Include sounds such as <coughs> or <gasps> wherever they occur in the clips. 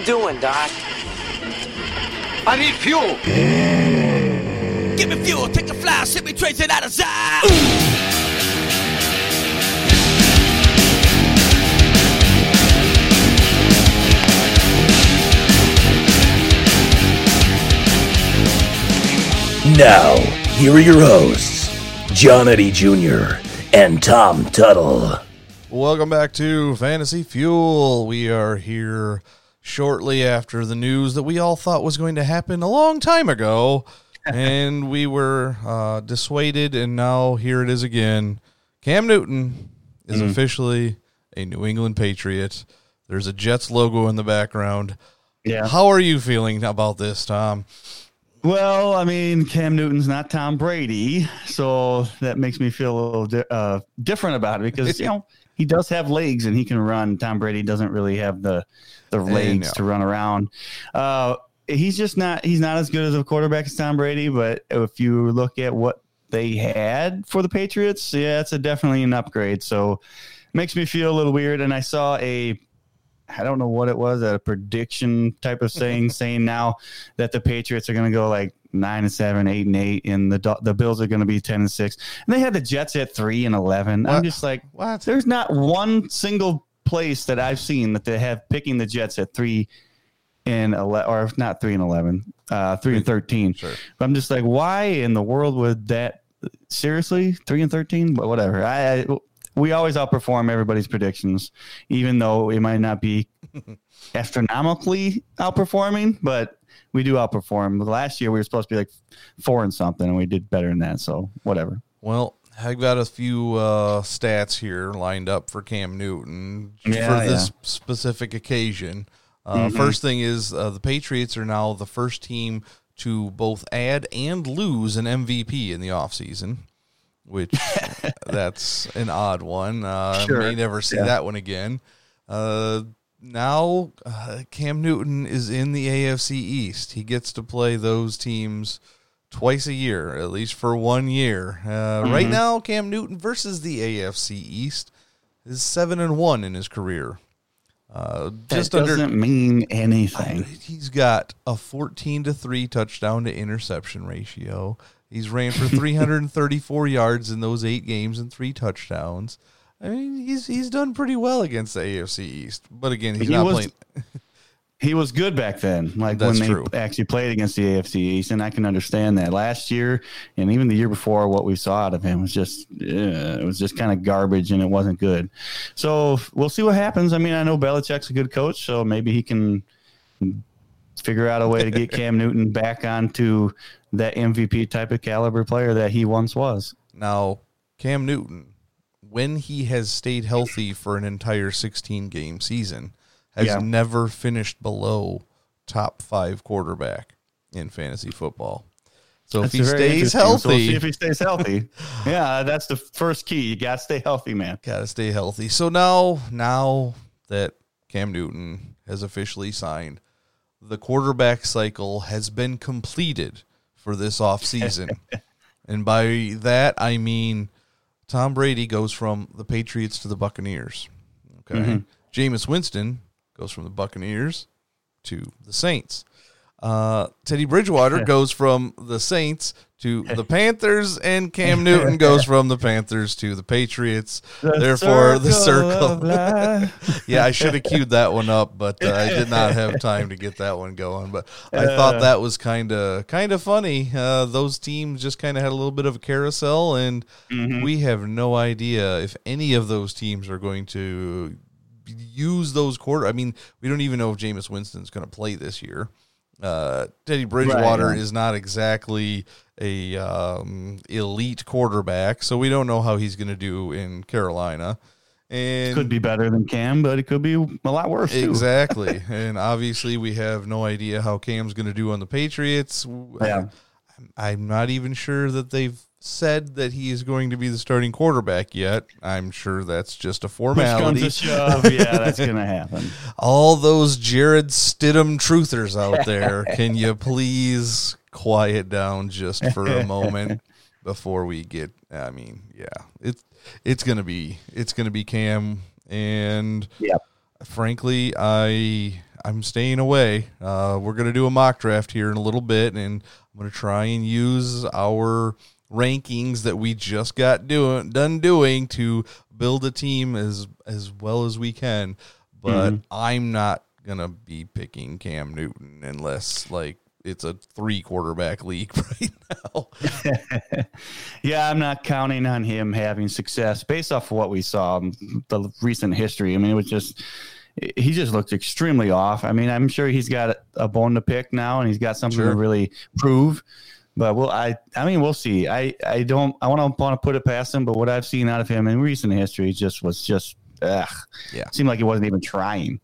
you doing, Doc? I need fuel. Mm. Give me fuel, take a fly, send me trace it out of sight. Now, here are your hosts, John Eddie Jr. and Tom Tuttle. Welcome back to Fantasy Fuel. We are here shortly after the news that we all thought was going to happen a long time ago, <laughs> and we were uh, dissuaded, and now here it is again. Cam Newton is officially a New England Patriot. There's a Jets logo in the background. Yeah. How are you feeling about this, Tom? Well, I mean, Cam Newton's not Tom Brady, so that makes me feel a little di- uh, different about it because <laughs> you know he does have legs and he can run. Tom Brady doesn't really have the the legs know. to run around. Uh, he's just not he's not as good as a quarterback as Tom Brady. But if you look at what they had for the Patriots, yeah, it's a definitely an upgrade. So makes me feel a little weird. And I saw a I don't know what it was, a prediction type of saying, <laughs> saying now that the Patriots are going to go like nine and seven, eight and eight, and the the Bills are going to be ten and six, and they had the Jets at three and eleven. I'm just like, What? there's not one single place that I've seen that they have picking the Jets at three and eleven, or not three and eleven, uh, three and thirteen. Sure. But I'm just like, why in the world would that? Seriously, three and thirteen, but whatever. I, I we always outperform everybody's predictions, even though it might not be <laughs> astronomically outperforming, but we do outperform. Last year we were supposed to be like four and something, and we did better than that. So whatever. Well, I've got a few uh, stats here lined up for Cam Newton Yeah, for this yeah. specific occasion. Uh, First thing is uh, the Patriots are now the first team to both add and lose an MVP in the offseason, which <laughs> that's an odd one. Uh, Sure. May never see Yeah. that one again. Now uh, Cam Newton is in the AFC East. He gets to play those teams twice a year, at least for one year. Uh, Right Mm-hmm. now, Cam Newton versus the AFC East is seven and one in his career. Uh, just that under doesn't mean anything. He's got a 14 to 3 touchdown to interception ratio. He's ran for 334 <laughs> yards in those 8 games and 3 touchdowns. I mean, he's he's done pretty well against the AFC East. But again, he's He not was- playing <laughs> He was good back then, like That's when they true. actually played against the AFC East, and I can understand that. Last year and even the year before, what we saw out of him was just yeah, it was just kind of garbage, and it wasn't good. So we'll see what happens. I mean, I know Belichick's a good coach, so maybe he can figure out a way to get <laughs> Cam Newton back onto that MVP type of caliber player that he once was. Now, Cam Newton, when he has stayed healthy for an entire 16 game season, has Yeah. never finished below top 5 quarterback in fantasy football. So if he stays interesting. So we'll see healthy, if he stays healthy, <laughs> yeah, that's the first key. You got to stay healthy, man. Got to stay healthy. So now, now that Cam Newton has officially signed, the quarterback cycle has been completed for this <laughs> offseason. and by that, I mean Tom Brady goes from the Patriots to the Buccaneers. Okay. Jameis Winston goes from the Buccaneers to the Saints. Uh, Teddy Bridgewater goes from the Saints to <laughs> the Panthers, and Cam Newton goes from the Panthers to the Patriots. Therefore, the circle. <laughs> yeah, I should have queued that one up, but uh, I did not have <laughs> time to get that one going. But I thought that was kind of kind of funny. Uh, those teams just kind of had a little bit of a carousel, and we have no idea if any of those teams are going to use those quarter. I mean, we don't even know if Jameis Winston's going to play this year. Uh, Teddy Bridgewater right. is not exactly a um, elite quarterback, so we don't know how he's going to do in Carolina. And could be better than Cam, but it could be a lot worse too. Exactly. <laughs> and obviously, we have no idea how Cam's going to do on the Patriots. Yeah. I'm not even sure that they've said that he is going to be the starting quarterback yet. I'm sure that's just a formality. shove, yeah, that's gonna happen. <laughs> All those Jarrett Stidham truthers out there, <laughs> can you please quiet down just for a moment <laughs> before we get? I mean, yeah, it's it's gonna be it's gonna be Cam and Yep. frankly, I I'm staying away. Uh, we're gonna do a mock draft here in a little bit, and I'm gonna try and use our rankings that we just got doing done doing to build a team as as well as we can. But mm-hmm. I'm not gonna be picking Cam Newton unless like it's a three quarterback league <laughs> right now. <laughs> Yeah, I'm not counting on him having success based off of what we saw the recent history. I mean, it was just he just looked extremely off. I mean, I'm sure he's got a bone to pick now, and he's got something Sure. to really prove. But well, I I mean, we'll see. I I don't I want to want to put it past him, but what I've seen out of him in recent history just was just ugh. Yeah. seemed like he wasn't even trying.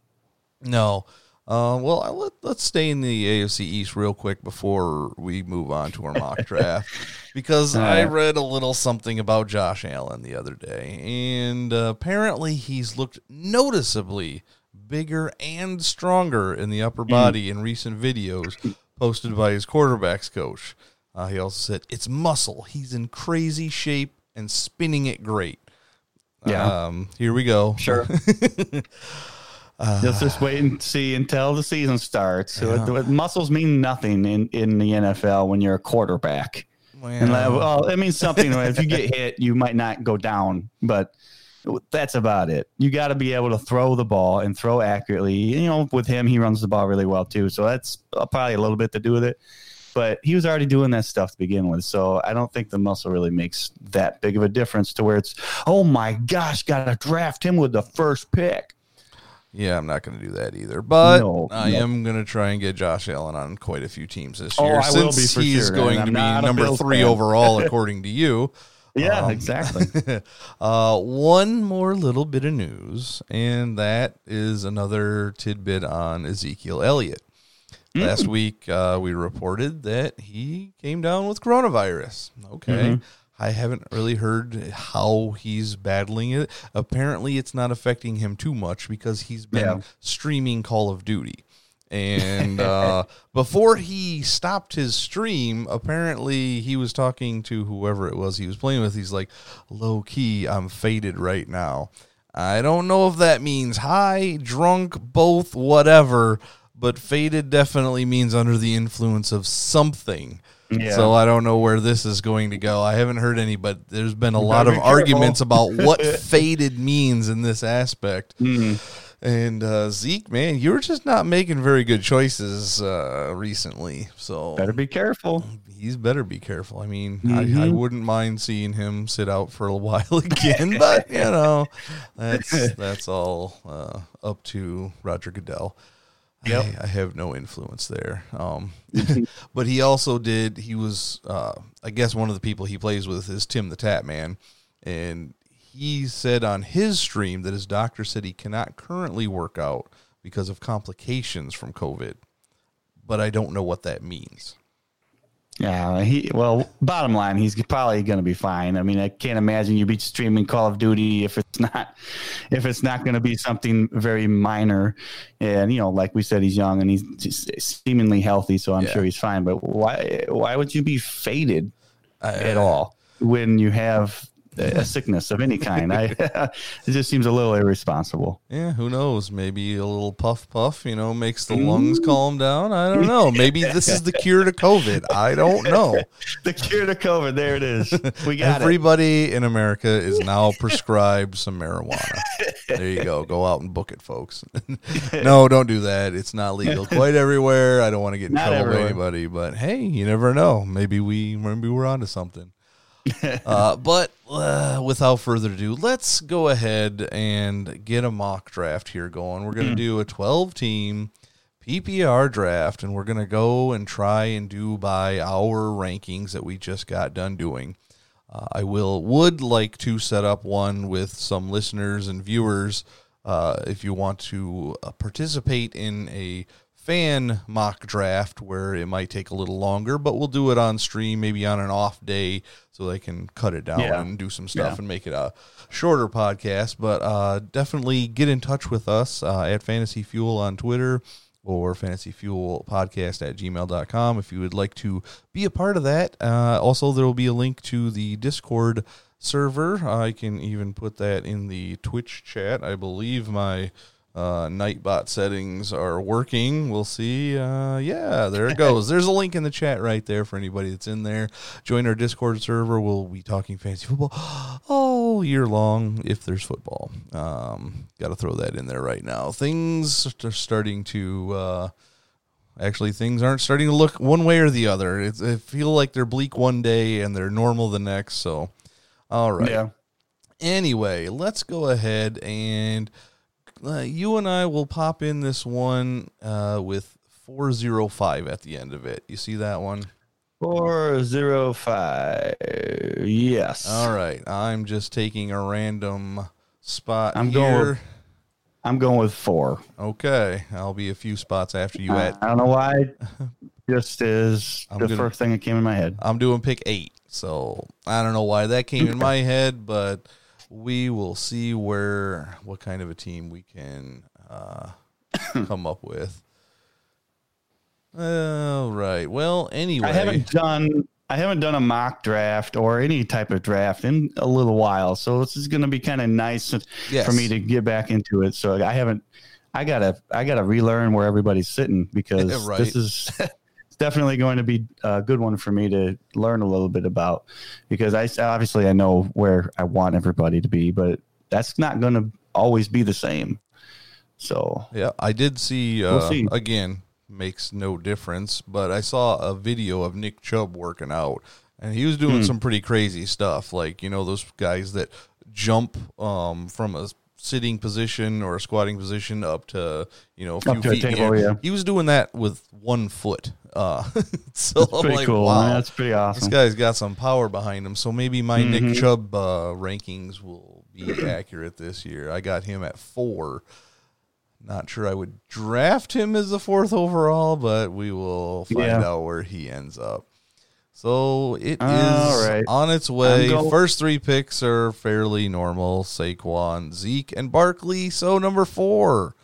No. Uh, well, I- let, let's stay in the AFC East real quick before we move on to our mock <laughs> draft because I read a little something about Josh Allen the other day, and uh, apparently he's looked noticeably bigger and stronger in the upper body in recent videos posted by his quarterbacks coach. Uh, he also said it's muscle. He's in crazy shape and spinning it great. Yeah. Um, here we go. Sure. <laughs> Let's just wait and see until the season starts. So it- muscles mean nothing in, in the NFL when you're a quarterback. And like, well, it means something. if you get hit, you might not go down, but that's about it. You got to be able to throw the ball and throw accurately. You know, with him, he runs the ball really well too. So that's uh, probably a little bit to do with it. But he was already doing that stuff to begin with. So I don't think the muscle really makes that big of a difference to where it's, oh my gosh, got to draft him with the first pick. Yeah, I'm not going to do that either. But No, I no. am going to try and get Josh Allen on quite a few teams this Oh, year I will since he's sure, going to be number three fan. overall, <laughs> according to you. Yeah, Um, exactly. <laughs> Uh, one more little bit of news, and that is another tidbit on Ezekiel Elliott. Mm. Last week, uh, we reported that he came down with coronavirus. Okay. Mm-hmm. I haven't really heard how he's battling it. Apparently, it's not affecting him too much because he's been Yeah. streaming Call of Duty. And <laughs> uh, before he stopped his stream, apparently he was talking to whoever it was he was playing with. He's like, low key, I'm faded right now. I don't know if that means high, drunk, both, whatever, but faded definitely means under the influence of something. Yeah. So I don't know where this is going to go. I haven't heard any, but there's been a lot of careful. arguments about what <laughs> faded means in this aspect. Mm-hmm. And uh, Zeke, man, you were just not making very good choices uh, recently. So Better be careful. he's better be careful. I mean, I, I Mhm. wouldn't mind seeing him sit out for a while <laughs> again, but you know, that's <laughs> that's all uh, up to Roger Goodell. Yep. I, I have no influence there. Um, <laughs> but he also did. He was, uh, I guess, one of the people he plays with is Tim the Tatman, and he said on his stream that his doctor said he cannot currently work out because of complications from COVID. But I don't know what that means. Yeah, he well, bottom line, he's probably going to be fine. I mean, I can't imagine you'd be streaming Call of Duty if it's not if it's not going to be something very minor. And you know, like we said, he's young and he's seemingly healthy, so I'm Yeah. sure he's fine. But why why would you be faded Uh, at all when you have a sickness of any kind? I <laughs> it just seems a little irresponsible. Yeah, who knows? Maybe a little puff puff, you know, makes the lungs mm. calm down. I don't know. Maybe this is the <laughs> cure to COVID. I don't know. <laughs> The cure to COVID, there it is. We got it. Everybody in America is now prescribed some marijuana. There you go. Go out and book it, folks. no, don't do that. It's not legal quite everywhere. I don't want to get in Not trouble with anybody, but hey, you never know. Maybe we maybe we're onto something. <laughs> uh, but uh, without further ado, let's go ahead and get a mock draft here going. We're going to do a 12 team PPR draft, and we're going to go and try and do by our rankings that we just got done doing. Uh, I will would like to set up one with some listeners and viewers. Uh, if you want to uh, participate in a fan mock draft where it might take a little longer, but we'll do it on stream, maybe on an off day, so they can cut it down Yeah. and do some stuff Yeah. and make it a shorter podcast. But uh, definitely get in touch with us uh, at Fantasy Fuel on Twitter or fantasyfuelpodcast at gmail.com if you would like to be a part of that. Uh, also, there will be a link to the Discord server. I can even put that in the Twitch chat. I believe my uh, Nightbot settings are working. We'll see. Uh, yeah, there it <laughs> goes. There's a link in the chat right there for anybody that's in there. Join our Discord server. We'll be talking fantasy football <gasps> all year long if there's football. Um, Got to throw that in there right now. Things are starting to. Uh, Actually, things aren't starting to look one way or the other. It's, it feel like they're bleak one day and they're normal the next. So, all right. Yeah. Anyway, let's go ahead and uh, you and I will pop in this one uh, with 405 at the end of it. You see that one? Four zero five. Yes. All right. I'm just taking a random spot I'm here. going- I'm going with four. Okay. I'll be a few spots after you at. I don't know why. <laughs> Just is I'm the gonna- first thing that came in my head. I'm doing pick eight. So I don't know why that came in my head, but we will see where what kind of a team we can uh, <coughs> come up with. All right. Well, anyway, I haven't done I haven't done a mock draft or any type of draft in a little while, so this is going to be kind of nice Yes. for me to get back into it. So I haven't. I gotta I gotta relearn where everybody's sitting because <laughs> Right. this is <laughs> it's definitely going to be a good one for me to learn a little bit about because I obviously I know where I want everybody to be, but that's not going to always be the same. So Yeah, I did see. Uh, We'll see. Again, makes no difference. But I saw a video of Nick Chubb working out, and he was Hmm. doing some pretty crazy stuff. Like you know those guys that jump um, from a sitting position or a squatting position up to you know a few feet. table, yeah. He was doing that with one foot. Uh, <laughs> so I'm pretty like, cool. Wow, man. That's pretty awesome. this guy's got some power behind him. So maybe my Mm-hmm. Nick Chubb uh, rankings will be <clears throat> accurate this year. I got him at four. Not sure I would draft him as the fourth overall, but we will find Yeah. out where he ends up. So it is right. on its way. go- First three picks are fairly normal: Saquon, Zeke, and Barkley. So number four.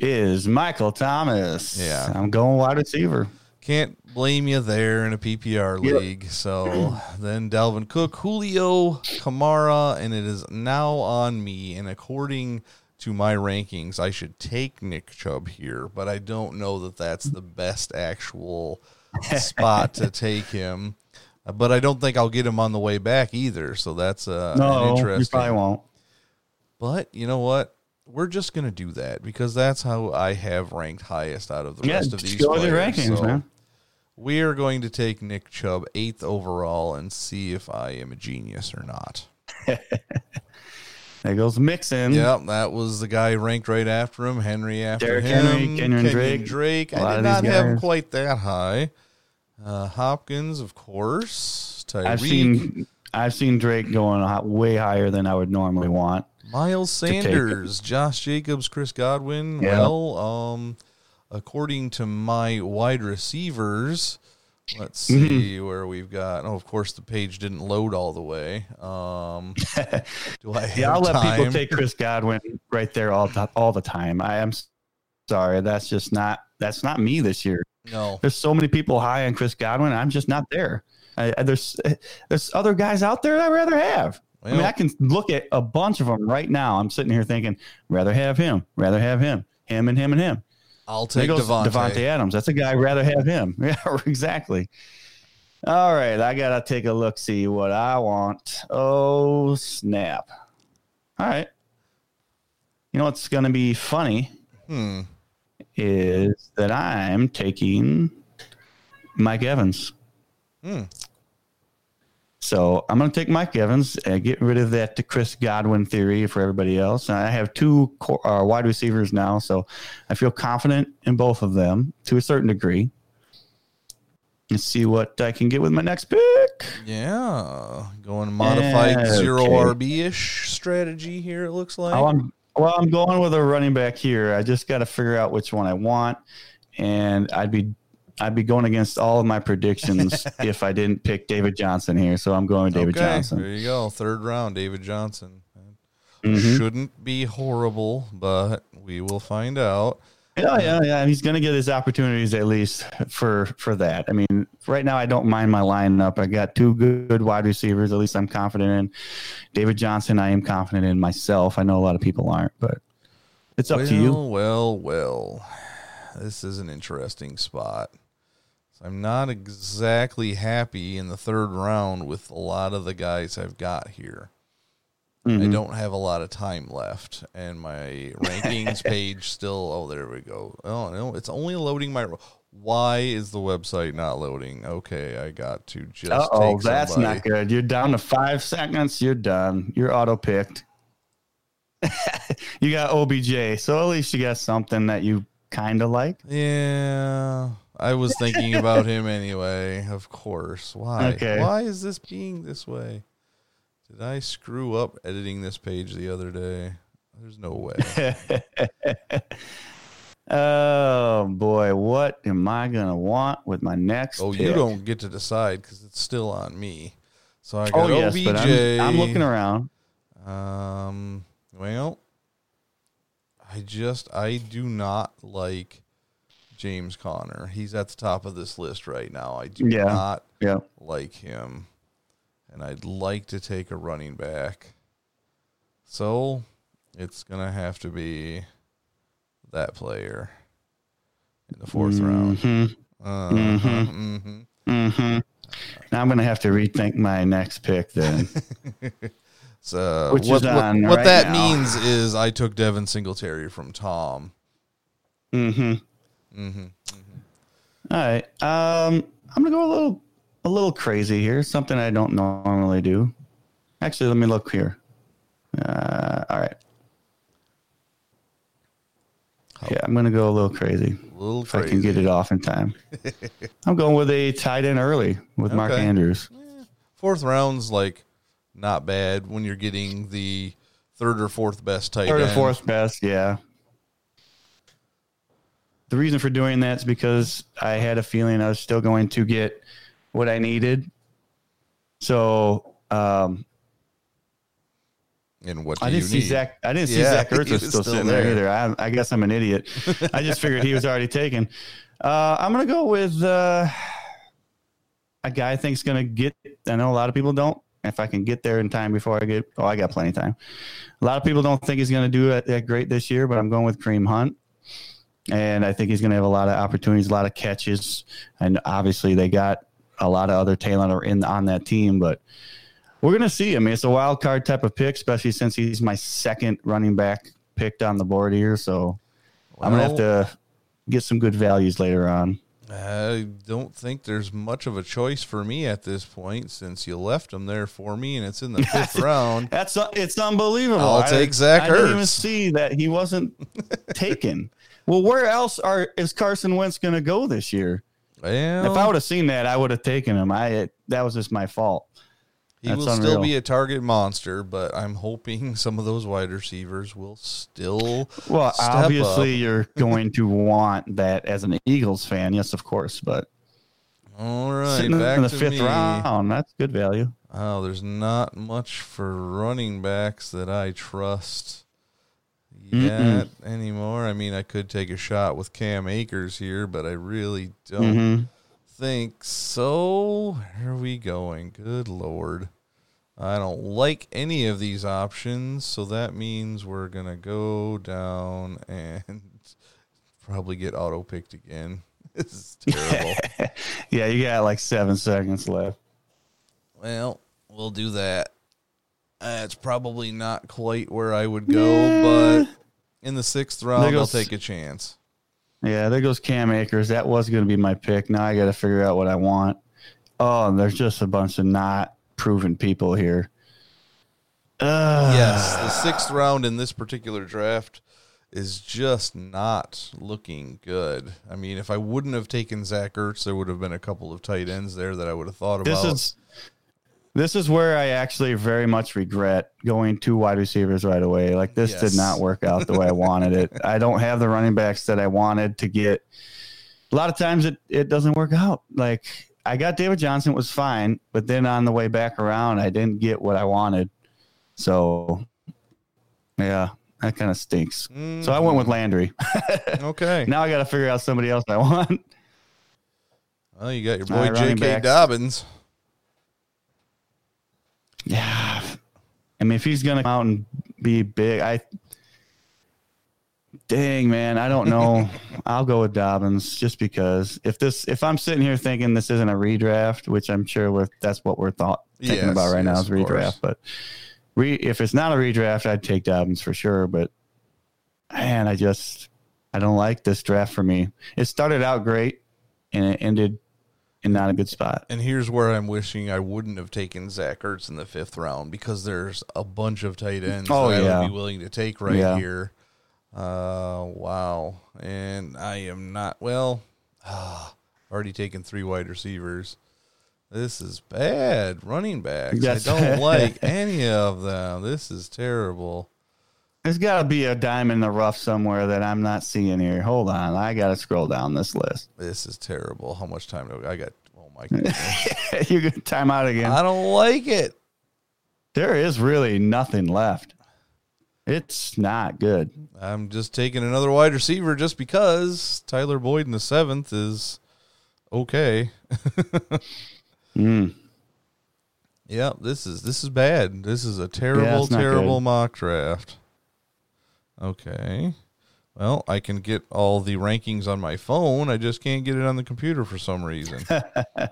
Is Michael Thomas? Yeah. I'm going wide receiver. Can't blame you there in a PPR Yep. league. So then Dalvin Cook, Julio, Kamara, and it is now on me. And according to my rankings, I should take Nick Chubb here, but I don't know that that's the best actual <laughs> spot to take him. Uh, But I don't think I'll get him on the way back either. So that's uh, an No, you probably won't. But you know what? We're just gonna do that because that's how I have ranked highest out of the Yeah, rest of these go players. rankings, So man. We are going to take Nick Chubb eighth overall and see if I am a genius or not. <laughs> There goes Mixon. Yep, that was the guy ranked right after him. Henry after Derrick him. Henry, Kenyon Drake. Drake. I did not have him quite that high. Uh, Hopkins, of course. Tyreek. I've seen I've seen Drake going way higher than I would normally want. Miles. Sanders, Josh Jacobs, Chris Godwin. Yeah. Well, um, according to my wide receivers, let's Mm-hmm. see where we've got. Oh, of course, the page didn't load all the way. Um, do I <laughs> have Yeah, I'll let people take Chris Godwin right there all the, all the time. I am sorry, that's just not that's not me this year. no, There's so many people high on Chris Godwin. I'm just not there. I, I- there's there's other guys out there I'd rather have. I mean, I can look at a bunch of them right now. I'm sitting here thinking, rather have him, rather have him, him and him and him. I'll take Davante. Davante Adams. That's a guy I'd rather have him. <laughs> Yeah, exactly. All right, I gotta take a look, see what I want. Oh snap! All right. You know what's gonna be funny Hmm. is that I'm taking Mike Evans. Hmm. So I'm going to take Mike Evans and get rid of that to Chris Godwin theory for everybody else. And I have two co- uh, wide receivers now, so I feel confident in both of them to a certain degree. Let's see what I can get with my next pick. Yeah, going modified Yeah, zero okay. RB ish strategy here. It looks like. Oh, I'm, well, I'm going with a running back here. I just got to figure out which one I want, and I'd be I'd be going against all of my predictions <laughs> if I didn't pick David Johnson here. So I'm going with David okay, Johnson. There you go. Third round, David Johnson. Mhm. Shouldn't be horrible, but we will find out. Yeah, yeah, yeah. He's going to get his opportunities at least for for that. I mean, right now I don't mind my lineup. I got two good wide receivers. At least I'm confident in David Johnson. I am confident in myself. I know a lot of people aren't, but It's up well, to you. Well, well, this is an interesting spot. I'm not exactly happy in the third round with a lot of the guys I've got here. I Mhm. don't have a lot of time left, and my <laughs> rankings page still. Oh, there we go. Oh no, it's only loading my. Why is the website not loading? Okay, I got to just. Oh, that's somebody. not good. You're down to five seconds. You're done. You're auto picked. <laughs> you got OBJ, so at least you got something that you kind of like. Yeah, I was thinking about <laughs> him anyway. Of course. Why? Okay. Why is this being this way? Did I screw up editing this page the other day? There's no way. <laughs> Oh boy, what am I gonna want with my next? oh, you don't get to decide because it's still on me. So I got Oh yes, OBJ. but I'm, I'm looking around. Um. Well, I just I do not like James Conner. He's at the top of this list right now. I do Yeah. not Yeah. like him, and I'd like to take a running back. So it's gonna have to be that player in the 4th round. Mhm. Uh-huh, Mhm. mhm. hmm Now I'm gonna have to rethink my next pick then. <laughs> So Which what, what- right that now. means is I took Devin Singletary from Tom. Hmm hmm All right. Um, I'm gonna go a little a little crazy here. Something I don't normally do. Actually, let me look here. Uh, all right. Yeah, I'm gonna go a little crazy. A little If I can get it off in time. <laughs> I'm going with a tight end early with Mark Okay. Andrews. Fourth round's like not bad when you're getting the third or fourth best tight Third or fourth best, yeah. The reason for doing that is because I had a feeling I was still going to get what I needed. So um, And what do I didn't see need? Zach. I didn't see Yeah, Zach <laughs> Ertz was still, still sitting there, there. either. I, I guess I'm an idiot. I just figured he was already taken. Uh, I'm gonna go with uh, a guy I think's gonna get. I know a lot of people don't. If I can get there in time before I get, oh, I got plenty of time. A lot of people don't think he's gonna do it that great this year, but I'm going with Kareem Hunt, and I think he's gonna have a lot of opportunities, a lot of catches, and obviously they got a lot of other talent in on that team, but we're gonna see. I mean, it's a wild card type of pick, especially since he's my second running back picked on the board here. So I'm gonna have to get some good values later on. I don't think there's much of a choice for me at this point since you left him there for me and it's in the <laughs> fifth round. That's it's unbelievable. I'll I- take Zach I didn't even see that he wasn't <laughs> taken. Well, where else are is Carson Wentz gonna go this year? Well, if I would have seen that, I would have taken him. I that was just my fault. he that's will still be a target monster, but I'm hoping <laughs> some of those wide receivers will still Well, obviously up. you're going to want that as an Eagles fan, yes, of course. But All right, sitting back in the to fifth me. round, that's good value. Oh, there's not much for running backs that I trust yet anymore. I mean, I could take a shot with Cam Akers here, but I really don't Mhm. think so. Where are we going? Good lord. I don't like any of these options, so that means we're going to go down <laughs> and probably get auto picked again. <laughs> This is terrible. <laughs> Yeah, you got like seven seconds left. Well, we'll do that. That's probably not quite where I would go, but in the sixth round, I'll take a chance. Yeah, there goes Cam Akers. That was going to be my pick. Now I got to figure out what I want. Oh, there's just a bunch of not proven people here. Uh, Yes, the sixth round in this particular draft is just not looking good. I mean, if I wouldn't have taken Zach Ertz, there would have been a couple of tight ends there that I would have thought this about. is this is where I actually very much regret going two wide receivers right away. Like this Yes. did not work out the way I wanted it. <laughs> I don't have the running backs that I wanted to get. A lot of times it it doesn't work out. Like I got David Johnson it was fine, but then on the way back around I didn't get what I wanted. So yeah, that kind of stinks. So I went with mm-hmm. Landry. <laughs> okay. now I got to figure out somebody else I want. Well, you got your boy right, J.K. Dobbins. Yeah. I mean, if he's going to come out and be big, I Dang man, I don't know. <laughs> I'll go with Dobbins just because if this if I'm sitting here thinking this isn't a redraft, which I'm sure we're, that's what we're thought thinking Yes, about right now is of course. redraft. But re, if it's not a redraft, I'd take Dobbins for sure. But man, I just I don't like this draft for me. It started out great and it ended in not a good spot. And here's where I'm wishing I wouldn't have taken Zach Ertz in the fifth round because there's a bunch of tight ends Oh, that I yeah. would be willing to take right Yeah. here. Uh, wow. And I am not, well, <sighs> already taken three wide receivers. This is bad. Running backs. Yes. I don't <laughs> like any of them. This is terrible. There's got to be a dime in the rough somewhere that I'm not seeing here. Hold on, I got to scroll down this list. This is terrible. How much time do I got? Oh my <laughs> goodness. you get time out again. I don't like it. There is really nothing left. It's not good. I'm just taking another wide receiver just because Tyler Boyd in the seventh is okay. <laughs> Mm. Yeah, this is this is bad. This is a terrible, not terrible good. mock draft. Okay. Well, I can get all the rankings on my phone. I just can't get it on the computer for some reason. <laughs> so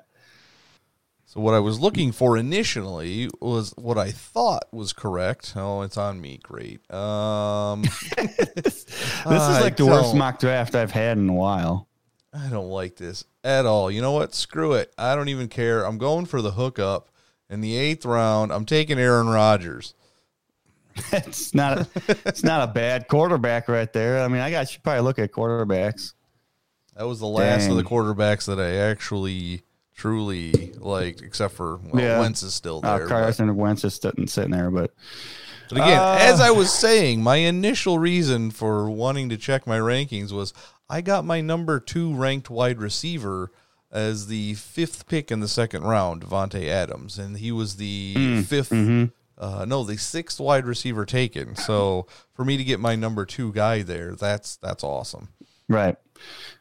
what I was looking for initially was what I thought was correct. Oh, it's on me. Great. Um <laughs> This is I like the worst mock draft I've had in a while. I don't like this at all. You know what? Screw it. I don't even care. I'm going for the hookup in the eighth round. I'm taking Aaron Rodgers. <laughs> it's not. A, it's not a bad quarterback right there. I mean, I got should probably look at quarterbacks. That was the last of the quarterbacks that I actually truly liked, except for well, Yeah. Wentz is still Uh, there. but- Carson Wentz is sitting, sitting there, but But again, Uh, as I was saying, my initial reason for wanting to check my rankings was I got my number two ranked wide receiver as the fifth pick in the second round, Davante Adams, and he was the Hmm. 5th mm-hmm. Uh, no, the sixth wide receiver taken. So for me to get my number two guy there, that's that's awesome. right.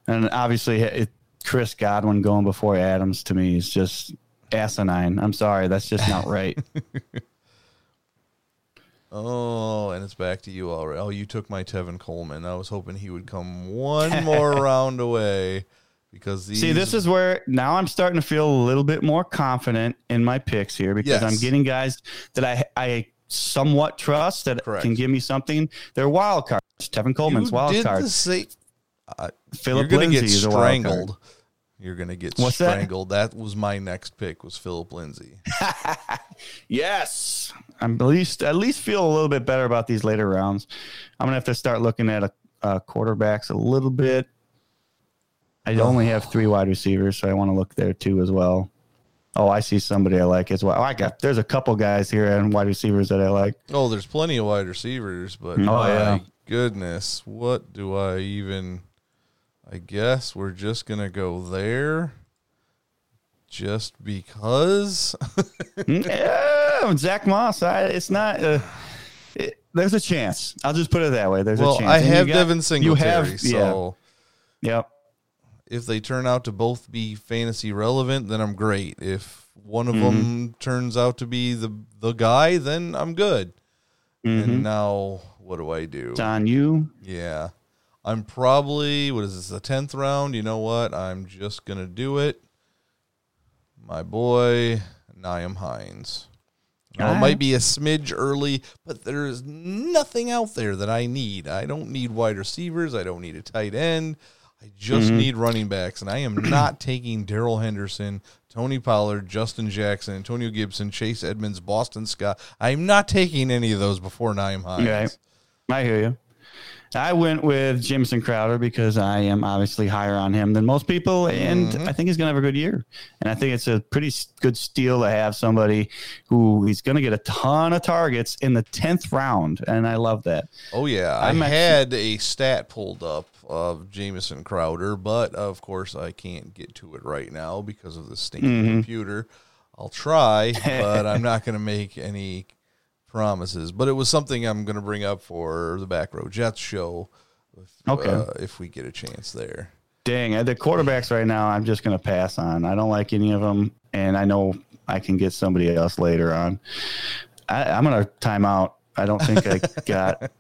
And obviously, it, Chris Godwin going before Adams to me is just asinine. I'm sorry, that's just not right. <laughs> Oh, and it's back to you already. Oh, you took my Tevin Coleman. I was hoping he would come one more <laughs> round away because these See, this is where now I'm starting to feel a little bit more confident in my picks here because Yes. I'm getting guys that I I somewhat trust that Correct. can give me something. They're wild cards. Tevin Coleman's you wild did card. the same. Philip You're gonna Lindsay get is a wild card. strangled. You're gonna get What's that? strangled. That? was my next pick. Was Philip Lindsay? <laughs> Yes, I'm at least at least feel a little bit better about these later rounds. I'm gonna have to start looking at a, uh, quarterbacks a little bit. I only have three wide receivers, so I want to look there too as well. Oh, I see somebody I like as well. I got there's a couple guys here and wide receivers that I like. Oh, there's plenty of wide receivers, but Oh, my yeah. goodness, what do I even? I guess we're just gonna go there, just because. <laughs> yeah, Zach Moss. I, it's not. Uh, it, there's a chance. I'll just put it that way. There's a well, chance. I And have got- Devin You have, so. yeah. Yep. If they turn out to both be fantasy relevant, then I'm great. If one of Mm-hmm. them turns out to be the the guy, then I'm good. Mhm. And now what do I do? It's on you. Yeah. I'm probably what is this, the tenth round? You know what? I'm just gonna do it. My boy, Nyheim Hines. Now, it might be a smidge early, but there is nothing out there that I need. I don't need wide receivers. I don't need a tight end. I just need running backs, and I am <clears throat> not taking Darrell Henderson, Tony Pollard, Justin Jackson, Antonio Gibson, Chase Edmonds, Boston Scott. I'm not taking any of those before Nyheim Hines. Okay. I hear you. I went with Jamison Crowder because I am obviously higher on him than most people, and Mm-hmm. I think he's going to have a good year. And I think it's a pretty good steal to have somebody who he's going to get a ton of targets in the tenth round, and I love that. Oh yeah, I'm I actually- had a stat pulled up of Jamison Crowder, but of course I can't get to it right now because of the stinking Mm-hmm. computer. I'll try, <laughs> but I'm not going to make any promises. But it was something I'm going to bring up for the Back Row Jets show. If, Okay. uh, if we get a chance there. Dang, uh, the quarterbacks right now, I'm just going to pass on. I don't like any of them, and I know I can get somebody else later on. I, I'm going to time out. I don't think I <laughs> got.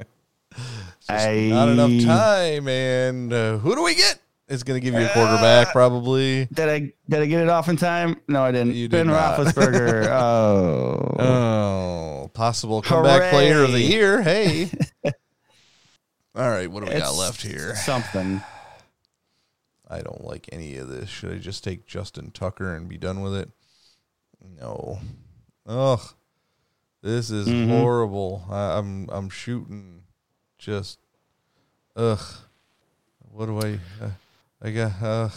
I Not enough time. And uh, who do we get? It's going to give you a quarterback, probably. Did I did I get it off in time? No, I didn't. You did ben not. Roethlisberger. <laughs> oh, Oh, possible comeback player of the year. Hey. <laughs> All right, what do we got left here? Something. <sighs> I don't like any of this. Should I just take Justin Tucker and be done with it? No. Ugh. This is Mhm. horrible. I, I'm I'm shooting just ugh. What do I uh, I got ugh.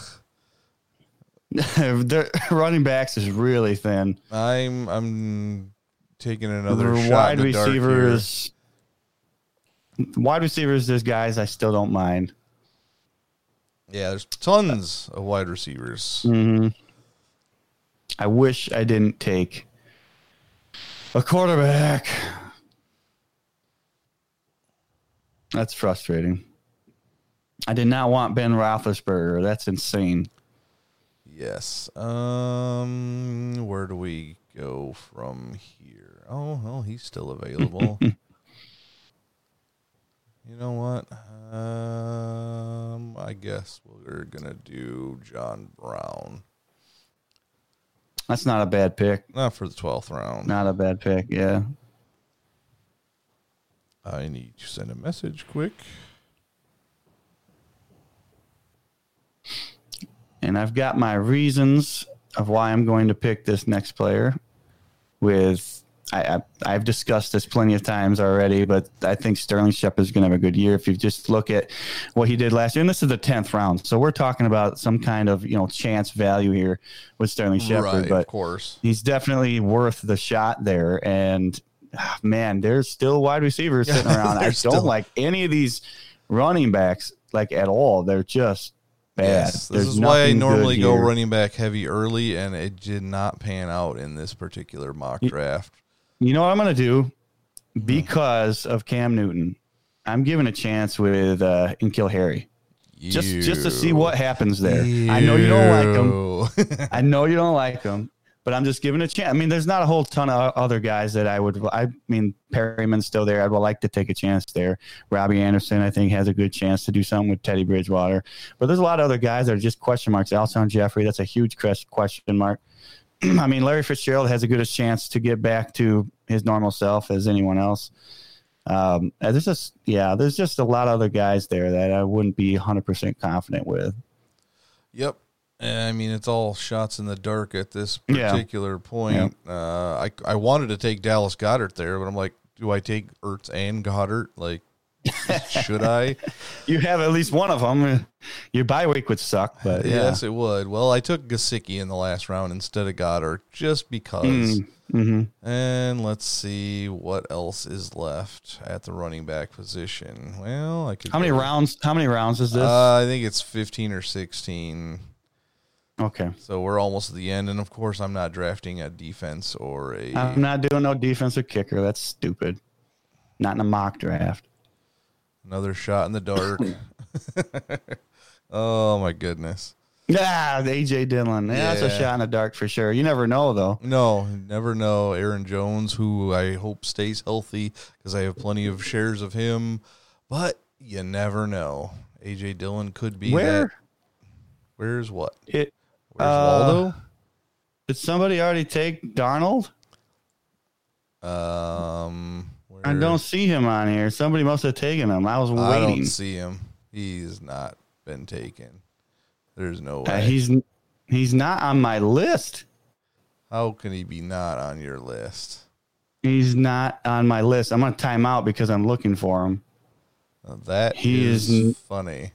<laughs> the running backs is really thin. I'm I'm taking another Their shot wide in the here. receivers. Wide receivers, there's guys I still don't mind. Yeah, there's tons of wide receivers. hmm I wish I didn't take a quarterback. That's frustrating. I did not want Ben Roethlisberger. That's insane. Yes. Um, where do we go from here? Oh, well, he's still available. <laughs> you know what? Um, I guess we're gonna do John Brown. That's not a bad pick. Not for the twelfth round. Not a bad pick. Yeah. I need to send a message quick. And I've got my reasons of why I'm going to pick this next player. With I, I I've discussed this plenty of times already, but I think Sterling Shepard's going to have a good year. If you just look at what he did last year, and this is the tenth round, so we're talking about some kind of you know chance value here with Sterling Shepard. right, but of course. he's definitely worth the shot there. And ah, man, there's still wide receivers sitting <laughs> around. I don't still- like any of these running backs like at all. They're just bad. Yes, this There's is why I normally go here. running back heavy early, and it did not pan out in this particular mock draft. You know what I'm going to do Hmm. because of Cam Newton. I'm giving a chance with uh, Harry just just to see what happens there. I know you don't like him. I know you don't like him, but I'm just giving a chance. I mean, there's not a whole ton of other guys that I would. I mean, Perriman's still there. I'd like to take a chance there. Robbie Anderson, I think, has a good chance to do something with Teddy Bridgewater. But there's a lot of other guys that are just question marks. Alshon Jeffery, that's a huge question mark. <clears throat> I mean, Larry Fitzgerald has a good chance to get back to his normal self as anyone else. Um, there's just yeah, there's just a lot of other guys there that I wouldn't be 100 percent confident with. Yep. I mean, it's all shots in the dark at this Yeah. particular point. Uh, I I wanted to take Dallas Goedert there, but I'm like, do I take Ertz and Goedert? Like, <laughs> should I? You have at least one of them. Your bye week would suck, but <laughs> yeah. Yes, it would. Well, I took Gesicki in the last round instead of Goedert just because. hmm And let's see what else is left at the running back position. Well, I could. How many rounds? How many rounds is this? Uh, I think it's 15 or 16. Okay, So we're almost at the end. And of course, I'm not drafting a defense or a. I'm not doing no defensive kicker. That's stupid. Not in a mock draft. Another shot in the dark. <coughs> <laughs> oh my goodness. Yeah, AJ Dillon. Yeah, that's a shot in the dark for sure. You never know though. No, never know. Aaron Jones, who I hope stays healthy because I have plenty of shares of him, but you never know. AJ Dillon could be Where that- Where's what? it Where's Uh, Waldo? did somebody already take Darnold? Um, I don't see him on here. Somebody must have taken him. I was waiting. I don't see him. He's not been taken. There's no way. Uh, he's he's not on my list. How can he be not on your list? He's not on my list. I'm gonna time out because I'm looking for him. Now, that He is is funny.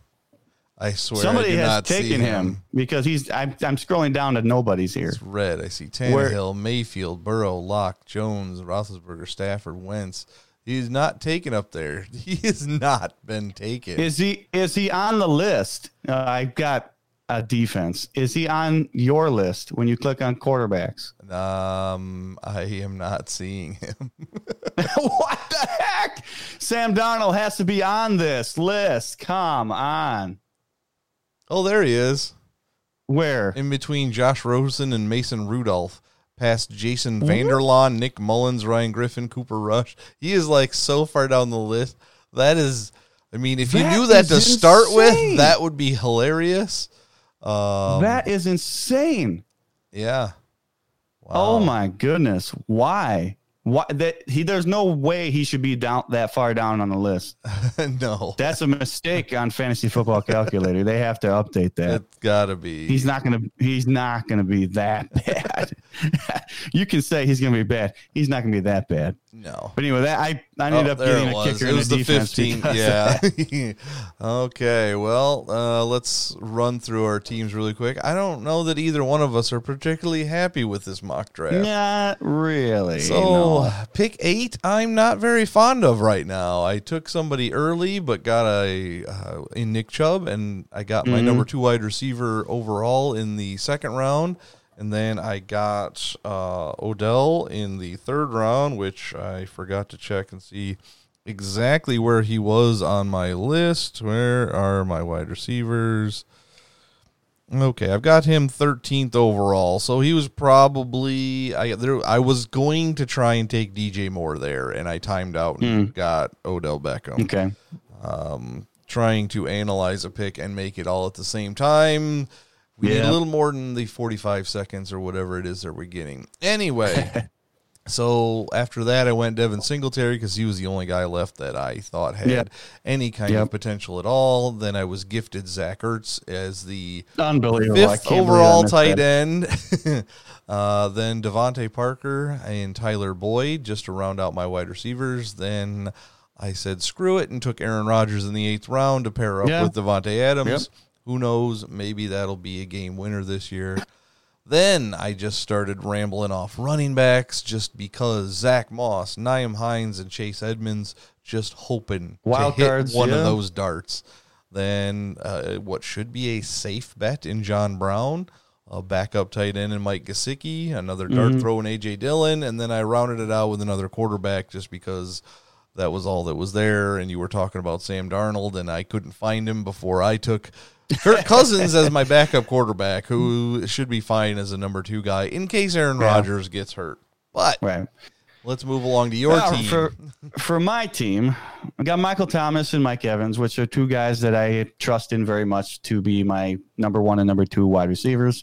I swear Somebody I has not see taken him. because he's. I'm, I'm scrolling down to nobody's here. It's red. I see Where- Tannehill, Mayfield, Burrow, Lock, Jones, Roethlisberger, Stafford, Wentz. He's not taken up there. <laughs> He has not been taken. Is he? Is he on the list? Uh, I've got a defense. Is he on your list when you click on quarterbacks? um, I am not seeing him. <laughs> <laughs> what the heck? Sam Darnold has to be on this list. Come on. Oh, there he is. Where? in between Josh Rosen and Mason Rudolph, past Jason Vanderlaan, Nick Mullens, Ryan Griffin, Cooper Rush. He is like so far down the list. That is I mean, if you knew that to is start with, that would be hilarious. Um, that is insane. yeah. Oh my goodness. Why? Why that he there's no way he should be down that far down on the list. <laughs> no, That's a mistake on fantasy football calculator. They have to update that. it's gotta be. He's not gonna he's not gonna be that <laughs> bad. <laughs> you can say he's gonna be bad. He's not gonna be that bad. No. But anyway, that I, I ended Oh, up getting a kicker It in was the 15. Yeah. <laughs> okay. Well, uh, let's run through our teams really quick. I don't know that either one of us are particularly happy with this mock draft. Not really. So no. pick eight, I'm not very fond of right now. I took somebody early, but got a uh, in Nick Chubb, and I got my Mm-hmm. number two wide receiver overall in the second round, and then I got uh, Odell in the third round, which I forgot to check and see exactly where he was on my list. Where are my wide receivers? Okay, I've got him 13th overall, so he was probably I there. I was going to try and take DJ Moore there, and I timed out and got Odell Beckham. Okay. Trying to analyze a pick and make it all at the same time. We need a little more than the 45 seconds or whatever it is that we're getting. Anyway, <laughs> so after that, I went Devin Singletary because he was the only guy left that I thought had Yeah. any kind Yep. of potential at all. Then I was gifted Zach Ertz as the fifth can't believe I overall tight end. <laughs> uh, then DeVante Parker and Tyler Boyd just to round out my wide receivers. Then I said screw it and took Aaron Rodgers in the eighth round to pair up Yeah. with Davante Adams. Yep. Who knows? Maybe that'll be a game winner this year. Then I just started rambling off running backs just because Zach Moss, Nyheim Hines, and Chase Edmonds just hoping Wild to hit cards, one yeah. of those darts. Then uh, what should be a safe bet in John Brown, a backup tight end in Mike Gesicki, another dart Mm-hmm. throw in AJ Dillon, and then I rounded it out with another quarterback just because that was all that was there. And you were talking about Sam Darnold, and I couldn't find him before I took Kirk Cousins as my backup quarterback, who should be fine as a number two guy in case Aaron Yeah. Rodgers gets hurt. But Right. let's move along to your team. For for my team, I got Michael Thomas and Mike Evans, which are two guys that I trust in very much to be my number one and number two wide receivers.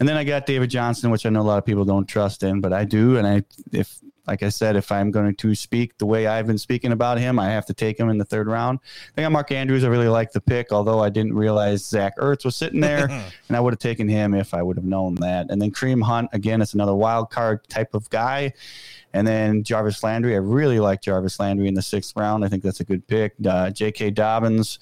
And then I got David Johnson, which I know a lot of people don't trust in, but I do. And I, if like I said, if I'm going to speak the way I've been speaking about him, I have to take him in the third round. I got Mark Andrews. I really like the pick, although I didn't realize Zach Ertz was sitting there, <laughs> and I would have taken him if I would have known that. And then Kareem Hunt, again, it's another wild card type of guy. And then Jarvis Landry. I really like Jarvis Landry in the sixth round. I think that's a good pick. Uh, J.K. Dobbins,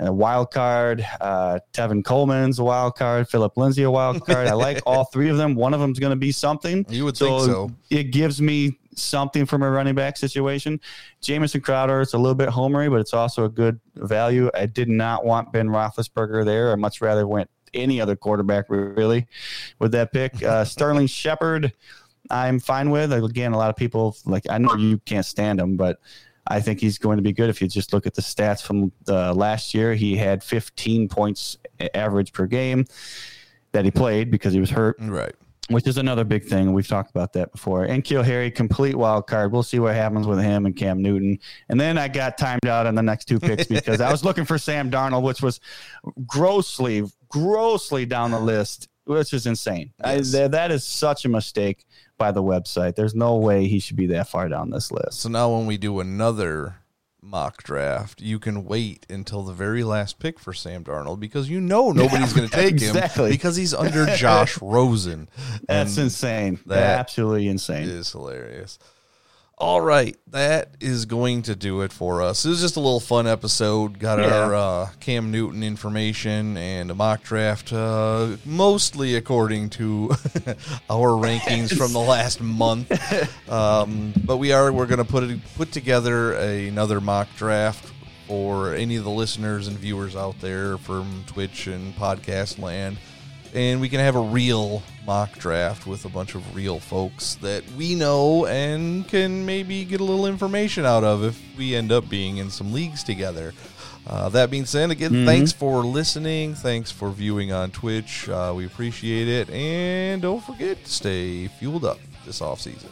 a wild card. Uh, Tevin Coleman's a wild card. Philip Lindsay, a wild card. I like all <laughs> three of them. One of them's going to be something. You would think so. It gives me something from a running back situation. Jamison Crowder, it's a little bit homery, but it's also a good value. I did not want Ben Roethlisberger there. I much rather went any other quarterback really with that pick. Uh, <laughs> Sterling Shepard, I'm fine with. Again, a lot of people like I know you can't stand him, but I think he's going to be good. If you just look at the stats from the last year, he had 15 points average per game that he played because he was hurt right. which is another big thing. We've talked about that before. And N'Keal Harry, complete wild card. We'll see what happens with him and Cam Newton. And then I got timed out on the next two picks <laughs> because I was looking for Sam Darnold, which was grossly, grossly down the list, which is insane. I, Yes. th- that is such a mistake by the website. There's no way he should be that far down this list. So now when we do another mock draft, you can wait until the very last pick for Sam Darnold because you know <laughs> nobody's going to take exactly. him because he's under Josh <laughs> Rosen. That's And insane. that Absolutely It insane. is hilarious. All right, that is going to do it for us. It was just a little fun episode. Got Yeah. our uh, Cam Newton information and a mock draft, uh, mostly according to <laughs> our rankings from the last month. <laughs> Um, but we are we're going to put it, put together another mock draft for any of the listeners and viewers out there from Twitch and podcast land and we can have a real mock draft with a bunch of real folks that we know and can maybe get a little information out of if we end up being in some leagues together. Uh, that being said, again, thanks for listening. Thanks for viewing on Twitch. Uh, we appreciate it. And don't forget to stay fueled up this off season.